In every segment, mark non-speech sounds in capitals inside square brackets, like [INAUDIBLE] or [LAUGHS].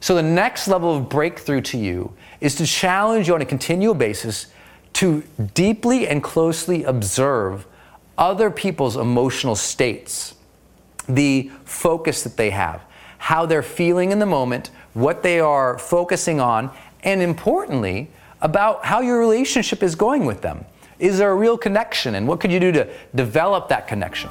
So, the next level of breakthrough to you is to challenge you on a continual basis to deeply and closely observe other people's emotional states, the focus that they have, how they're feeling in the moment, what they are focusing on, and importantly, about how your relationship is going with them. Is there a real connection, and what could you do to develop that connection?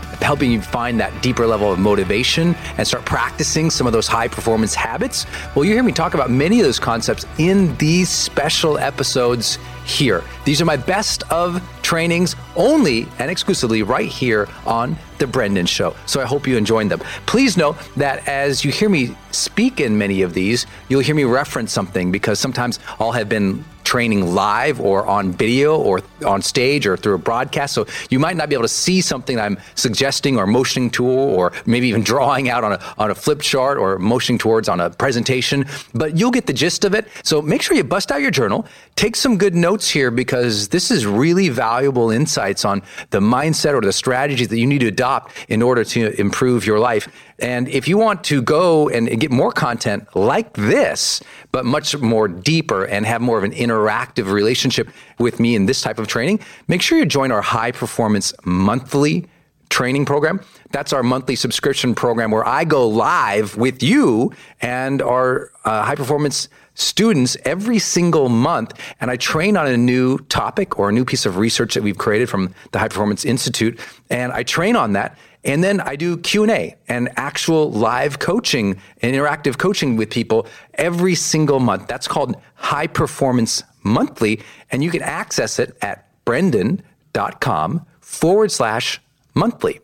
helping you find that deeper level of motivation and start practicing some of those high performance habits? Well, you hear me talk about many of those concepts in these special episodes here. These are my best of trainings only and exclusively right here on The Brendon Show. So I hope you enjoyed them. Please know that as you hear me speak in many of these, you'll hear me reference something because sometimes I'll have been training live or on video or on stage or through a broadcast. So you might not be able to see something I'm suggesting or motioning to or maybe even [LAUGHS] drawing out on a, on a flip chart or motioning towards on a presentation, but you'll get the gist of it. So make sure you bust out your journal, take some good notes here because this is really valuable insights on the mindset or the strategies that you need to adopt in order to improve your life. And if you want to go and get more content like this, but much more deeper and have more of an interactive relationship with me in this type of training, make sure you join our high performance monthly training program. That's our monthly subscription program where I go live with you and our uh, high performance students every single month and I train on a new topic or a new piece of research that we've created from the High Performance Institute and I train on that and then I do Q&A and actual live coaching and interactive coaching with people every single month. That's called High Performance Monthly. And you can access it at brendon.com forward slash monthly.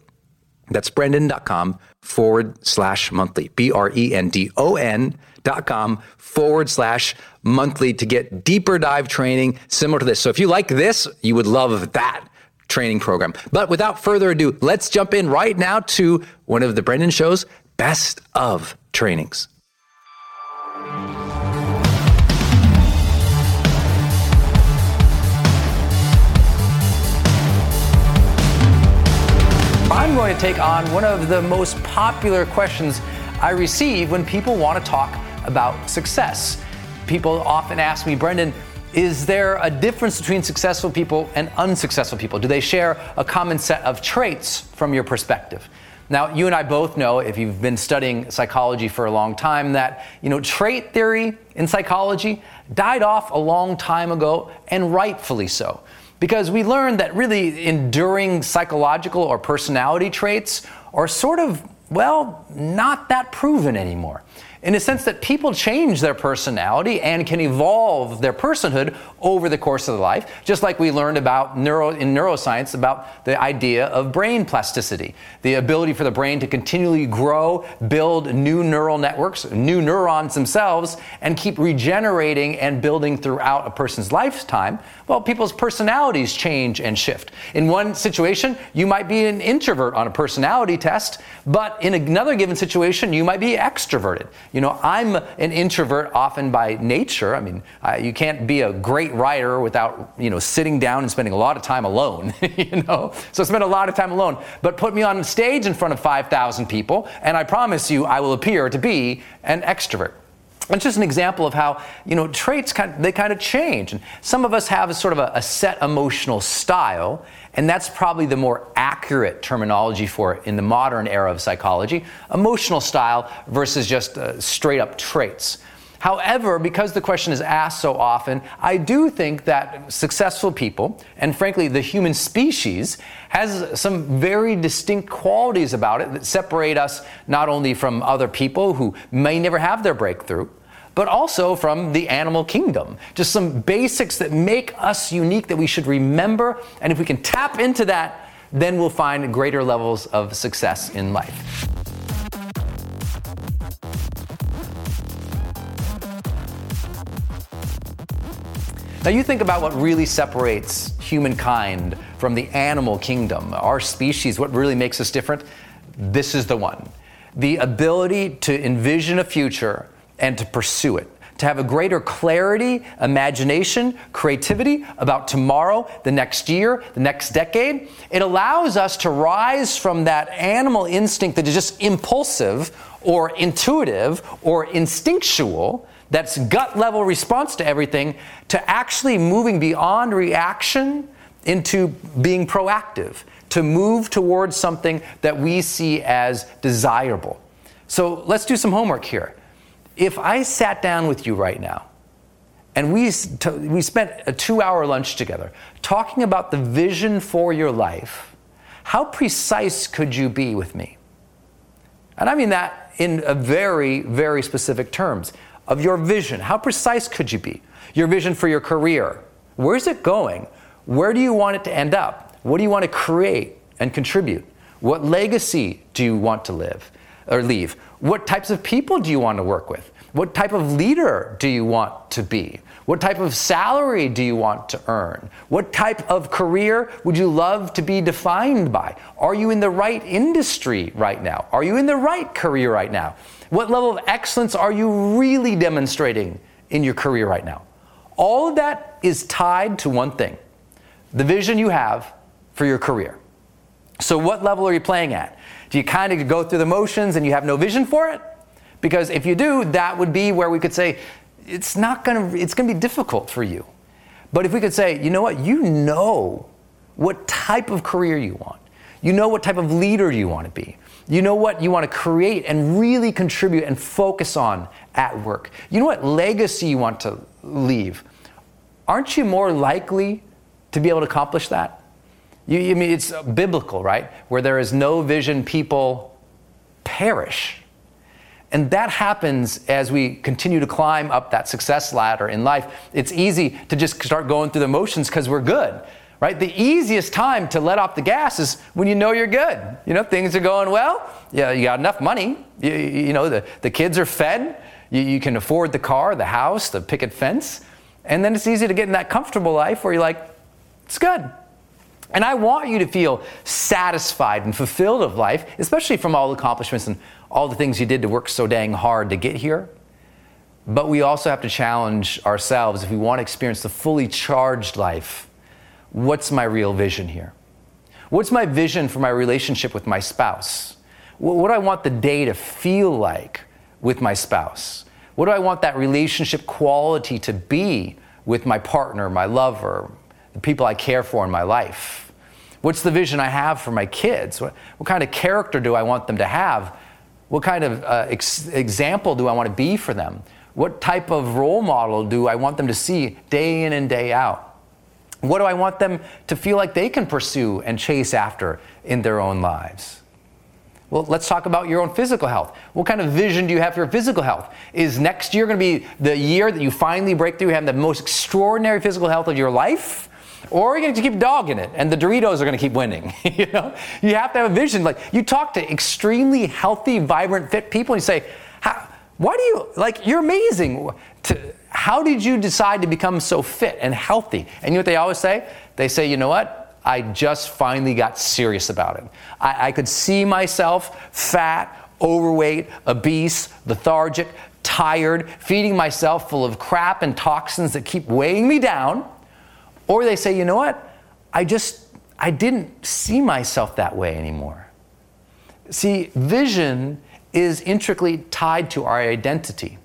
That's brendon.com forward slash monthly. B R E N D O N dot com forward slash monthly to get deeper dive training similar to this. So if you like this, you would love that training program. But without further ado, let's jump in right now to one of the Brendon Show's best of trainings. Going to take on one of the most popular questions I receive when people want to talk about success. People often ask me, Brendon, is there a difference between successful people and unsuccessful people? Do they share a common set of traits from your perspective? Now, you and I both know, if you've been studying psychology for a long time, that you know trait theory in psychology died off a long time ago, and rightfully so, because we learned that really enduring psychological or personality traits are sort of well not that proven anymore in a sense that people change their personality and can evolve their personhood over the course of their life, just like we learned about neuro, in neuroscience about the idea of brain plasticity, the ability for the brain to continually grow, build new neural networks, new neurons themselves, and keep regenerating and building throughout a person's lifetime. Well, people's personalities change and shift. In one situation, you might be an introvert on a personality test, but in another given situation, you might be extroverted. You know, I'm an introvert often by nature. I mean, I, you can't be a great writer without, you know, sitting down and spending a lot of time alone, [LAUGHS] you know? So I spend a lot of time alone. But put me on stage in front of 5,000 people, and I promise you I will appear to be an extrovert. It's just an example of how you know traits kind of, they kind of change. And some of us have a sort of a, a, set emotional style, and that's probably the more accurate terminology for it in the modern era of psychology. Emotional style versus just uh, straight up traits. However, because the question is asked so often, I do think that successful people, and frankly, the human species, has some very distinct qualities about it that separate us not only from other people who may never have their breakthrough, but also from the animal kingdom. Just some basics that make us unique that we should remember. And if we can tap into that, then we'll find greater levels of success in life. Now, you think about what really separates humankind from the animal kingdom, our species, what really makes us different. This is the one the ability to envision a future and to pursue it. To have a greater clarity, imagination, creativity about tomorrow, the next year, the next decade. It allows us to rise from that animal instinct that is just impulsive or intuitive or instinctual, that's gut level response to everything, to actually moving beyond reaction into being proactive, to move towards something that we see as desirable. So let's do some homework here if I sat down with you right now and we, we spent a two hour lunch together talking about the vision for your life, how precise could you be with me? And I mean that in very, very specific terms of your vision. How precise could you be? Your vision for your career. Where's it going? Where do you want it to end up? What do you want to create and contribute? What legacy do you want to live or leave? What types of people do you want to work with? What type of leader do you want to be? What type of salary do you want to earn? What type of career would you love to be defined by? Are you in the right industry right now? Are you in the right career right now? What level of excellence are you really demonstrating in your career right now? All of that is tied to one thing the vision you have for your career. So, what level are you playing at? Do you kind of go through the motions and you have no vision for it? Because if you do, that would be where we could say, it's not gonna, it's gonna be difficult for you. But if we could say, you know what, you know what type of career you want, you know what type of leader you want to be, you know what you want to create and really contribute and focus on at work, you know what legacy you want to leave, aren't you more likely to be able to accomplish that? You, I mean, it's biblical, right? Where there is no vision, people perish. And that happens as we continue to climb up that success ladder in life. It's easy to just start going through the motions because we're good, right? The easiest time to let off the gas is when you know you're good. You know, things are going well. Yeah, you got enough money. You, you know, the, the kids are fed. You, you can afford the car, the house, the picket fence. And then it's easy to get in that comfortable life where you're like, it's good. And I want you to feel satisfied and fulfilled of life, especially from all the accomplishments and all the things you did to work so dang hard to get here. But we also have to challenge ourselves if we want to experience the fully charged life. What's my real vision here? What's my vision for my relationship with my spouse? What do I want the day to feel like with my spouse? What do I want that relationship quality to be with my partner, my lover, the people I care for in my life? What's the vision I have for my kids? What, what kind of character do I want them to have? What kind of uh, ex- example do I want to be for them? What type of role model do I want them to see day in and day out? What do I want them to feel like they can pursue and chase after in their own lives? Well, let's talk about your own physical health. What kind of vision do you have for your physical health? Is next year going to be the year that you finally break through, and have the most extraordinary physical health of your life? Or you're you going to keep dogging it and the Doritos are going to keep winning? [LAUGHS] you know, you have to have a vision. Like you talk to extremely healthy, vibrant, fit people and you say, why do you, like, you're amazing. To, how did you decide to become so fit and healthy? And you know what they always say? They say, you know what? I just finally got serious about it. I, I could see myself fat, overweight, obese, lethargic, tired, feeding myself full of crap and toxins that keep weighing me down or they say, you know what? I just, I didn't see myself that way anymore. See, vision is intricately tied to our identity.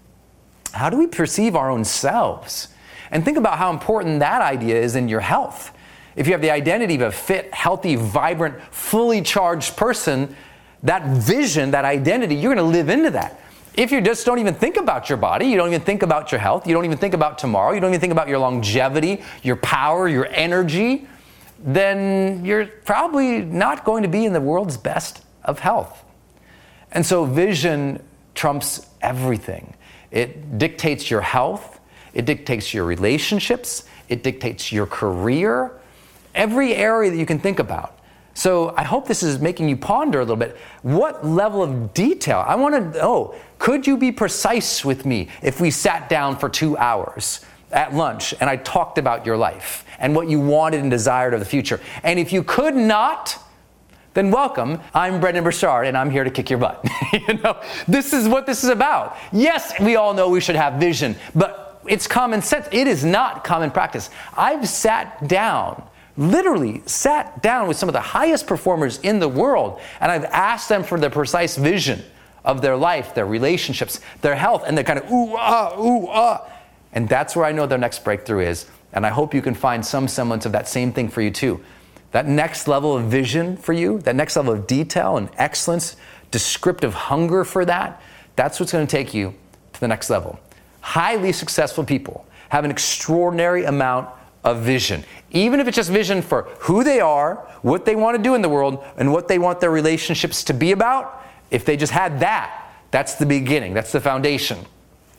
How do we perceive our own selves? And think about how important that idea is in your health. If you have the identity of a fit, healthy, vibrant, fully charged person, that vision, that identity, you're going to live into that if you just don't even think about your body, you don't even think about your health, you don't even think about tomorrow, you don't even think about your longevity, your power, your energy, then you're probably not going to be in the world's best of health. And so vision trumps everything. It dictates your health, it dictates your relationships, it dictates your career, every area that you can think about. So I hope this is making you ponder a little bit. What level of detail? I want to oh, know, could you be precise with me if we sat down for two hours at lunch and I talked about your life and what you wanted and desired of the future? And if you could not, then welcome. I'm Brendon Burchard and I'm here to kick your butt. [LAUGHS] you know, this is what this is about. Yes, we all know we should have vision, but it's common sense. It is not common practice. I've sat down literally sat down with some of the highest performers in the world and I've asked them for the precise vision of their life, their relationships, their health, and they're kind of ooh ah, ooh ah. And that's where I know their next breakthrough is. And I hope you can find some semblance of that same thing for you too. That next level of vision for you, that next level of detail and excellence, descriptive hunger for that, that's what's going to take you to the next level. Highly successful people have an extraordinary amount of vision. Even if it's just vision for who they are, what they want to do in the world, and what they want their relationships to be about, if they just had that, that's the beginning, that's the foundation.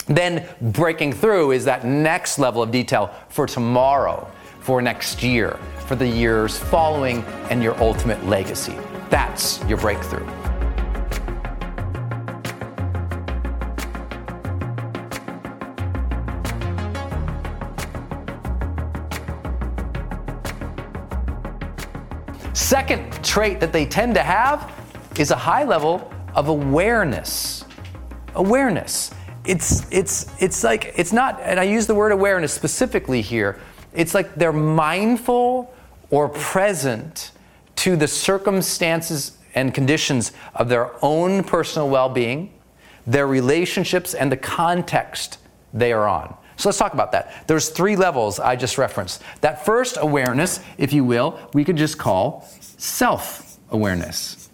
Then breaking through is that next level of detail for tomorrow, for next year, for the years following, and your ultimate legacy. That's your breakthrough. Second trait that they tend to have is a high level of awareness. Awareness. It's, it's, it's like, it's not, and I use the word awareness specifically here, it's like they're mindful or present to the circumstances and conditions of their own personal well being, their relationships, and the context they are on. So let's talk about that. There's three levels I just referenced. That first awareness, if you will, we could just call self awareness.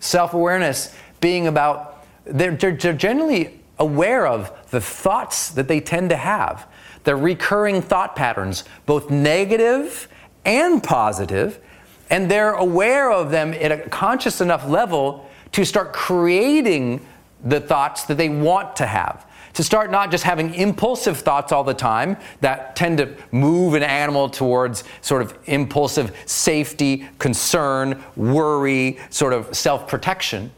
Self awareness being about, they're, they're, generally aware of the thoughts that they tend to have, their recurring thought patterns, both negative and positive, and they're aware of them at a conscious enough level to start creating the thoughts that they want to have to start not just having impulsive thoughts all the time that tend to move an animal towards sort of impulsive safety, concern, worry, sort of self protection,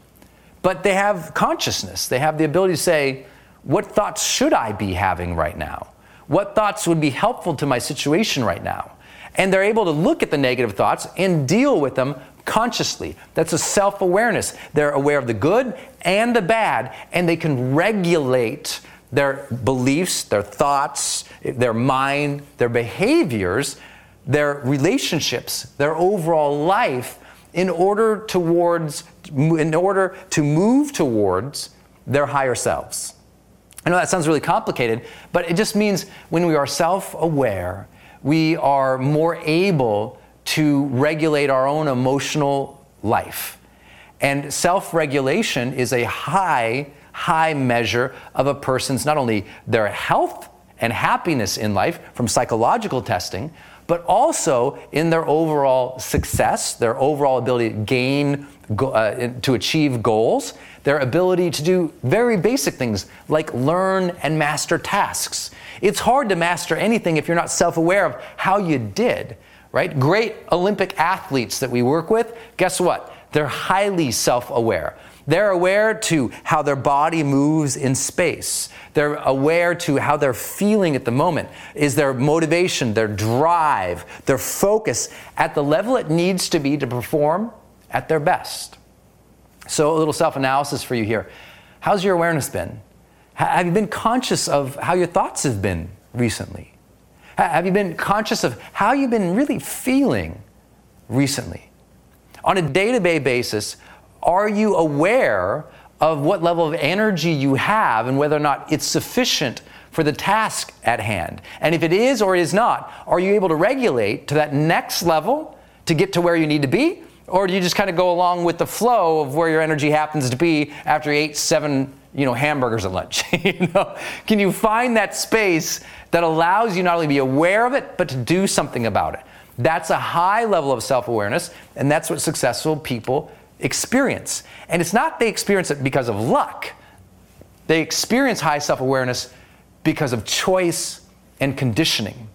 but they have consciousness. They have the ability to say, what thoughts should I be having right now? What thoughts would be helpful to my situation right now? And they're able to look at the negative thoughts and deal with them consciously. That's a self awareness. They're aware of the good and the bad, and they can regulate their beliefs, their thoughts, their mind, their behaviors, their relationships, their overall life in order towards in order to move towards their higher selves. I know that sounds really complicated, but it just means when we are self-aware, we are more able to regulate our own emotional life. And self-regulation is a high high measure of a person's not only their health and happiness in life from psychological testing, but also in their overall success, their overall ability to gain, uh, to achieve goals, their ability to do very basic things like learn and master tasks. It's hard to master anything if you're not self aware of how you did, right? Great Olympic athletes that we work with, guess what? They're highly self aware. They're aware to how their body moves in space. They're aware to how they're feeling at the moment. Is their motivation, their drive, their focus at the level it needs to be to perform at their best? So, a little self analysis for you here. How's your awareness been? Have you been conscious of how your thoughts have been recently? Have you been conscious of how you've been really feeling recently? On a day to day basis, are you aware of what level of energy you have and whether or not it's sufficient for the task at hand? And if it is or is not, are you able to regulate to that next level to get to where you need to be? Or do you just kind of go along with the flow of where your energy happens to be after you ate seven you know, hamburgers at lunch. [LAUGHS] you know? Can you find that space that allows you not only to be aware of it, but to do something about it? That's a high level of self awareness, and that's what successful people experience. And it's not they experience it because of luck, they experience high self awareness because of choice and conditioning.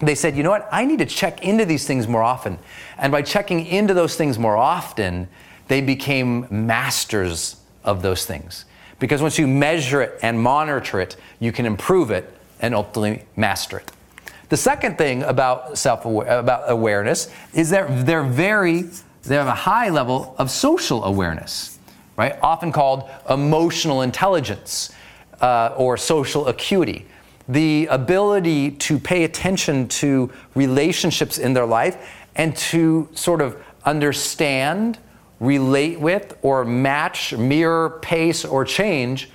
They said, you know what, I need to check into these things more often. And by checking into those things more often, they became masters of those things. Because once you measure it and monitor it, you can improve it and ultimately master it. The second thing about self about awareness is that they're very they have a high level of social awareness, right? Often called emotional intelligence uh, or social acuity. The ability to pay attention to relationships in their life and to sort of understand, relate with, or match, mirror, pace, or change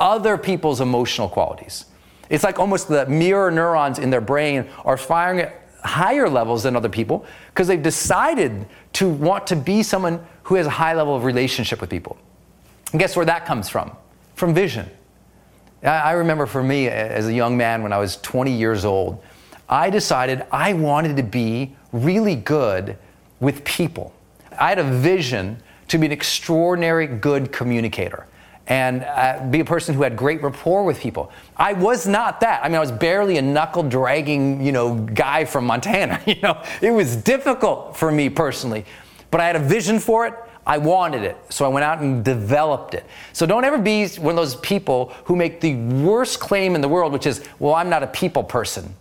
other people's emotional qualities. It's like almost the mirror neurons in their brain are firing at higher levels than other people because they've decided to want to be someone who has a high level of relationship with people. And guess where that comes from? From vision. I remember for me as a young man when I was 20 years old, I decided I wanted to be really good with people. I had a vision to be an extraordinary good communicator. and uh, be a person who had great rapport with people. I was not that. I mean, I was barely a knuckle dragging, you know, guy from Montana. [LAUGHS] You know, it was difficult for me personally, but I had a vision for it. I wanted it, so I went out and developed it. So don't ever be one of those people who make the worst claim in the world, which is, well, I'm not a people person.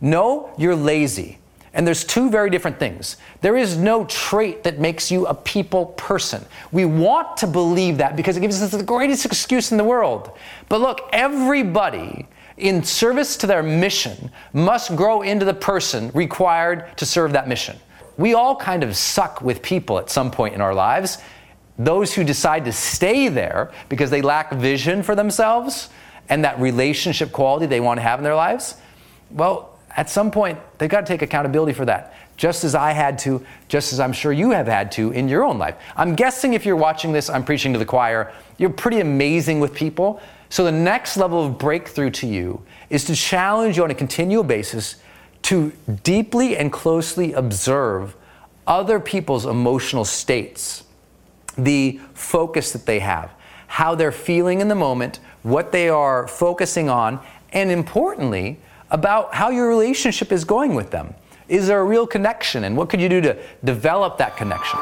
No, you're lazy. And there's two very different things. There is no trait that makes you a people person. We want to believe that because it gives us the greatest excuse in the world. But look, everybody in service to their mission must grow into the person required to serve that mission. We all kind of suck with people at some point in our lives. Those who decide to stay there because they lack vision for themselves and that relationship quality they want to have in their lives, well, at some point, they've got to take accountability for that, just as I had to, just as I'm sure you have had to in your own life. I'm guessing if you're watching this, I'm preaching to the choir, you're pretty amazing with people. So the next level of breakthrough to you is to challenge you on a continual basis to deeply and closely observe other people's emotional states, the focus that they have, how they're feeling in the moment, what they are focusing on, and importantly, about how your relationship is going with them. Is there a real connection? And what could you do to develop that connection?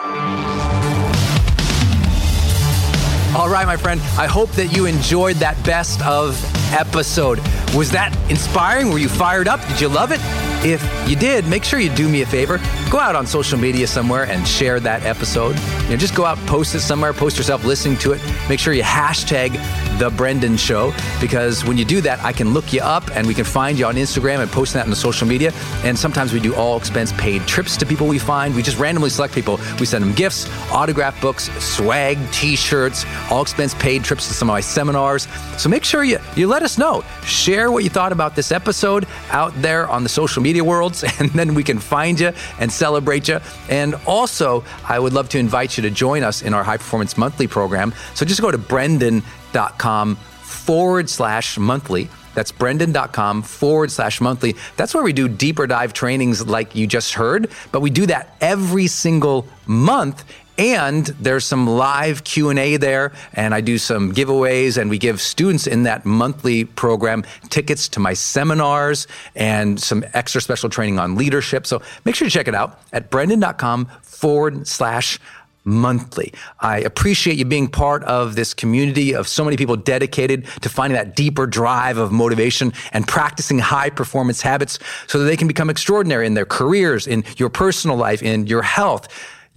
All right, my friend, I hope that you enjoyed that best of episode. Was that inspiring? Were you fired up? Did you love it? If you did, make sure you do me a favor. Go out on social media somewhere and share that episode. You know, just go out, post it somewhere, post yourself listening to it. Make sure you hashtag the Brendon Show because when you do that, I can look you up and we can find you on Instagram and post that on the social media. And sometimes we do all expense paid trips to people we find. We just randomly select people. We send them gifts, autograph books, swag, t-shirts, all expense paid trips to some of my seminars. So make sure you you let us know. Share what you thought about this episode out there on the social media worlds, [LAUGHS] and then we can find you and celebrate you. And also, I would love to invite you to join us in our High Performance Monthly program. So just go to brendon.com forward slash monthly. That's brendon.com forward slash monthly. That's where we do deeper dive trainings like you just heard, but we do that every single month and there's some live q&a there and i do some giveaways and we give students in that monthly program tickets to my seminars and some extra special training on leadership so make sure to check it out at brendon.com forward slash monthly. I appreciate you being part of this community of so many people dedicated to finding that deeper drive of motivation and practicing high performance habits so that they can become extraordinary in their careers, in your personal life, in your health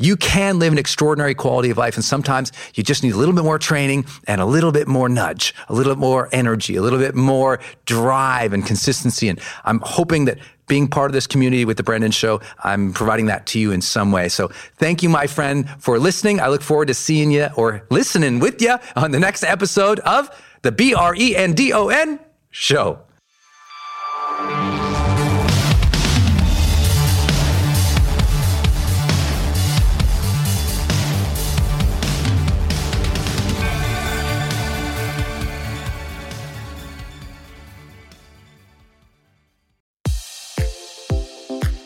you can live an extraordinary quality of life. And sometimes you just need a little bit more training and a little bit more nudge, a little bit more energy, a little bit more drive and consistency. And I'm hoping that being part of this community with the Brendon Show, I'm providing that to you in some way. So thank you, my friend, for listening. I look forward to seeing you or listening with you on the next episode of the B R E N D O N Show.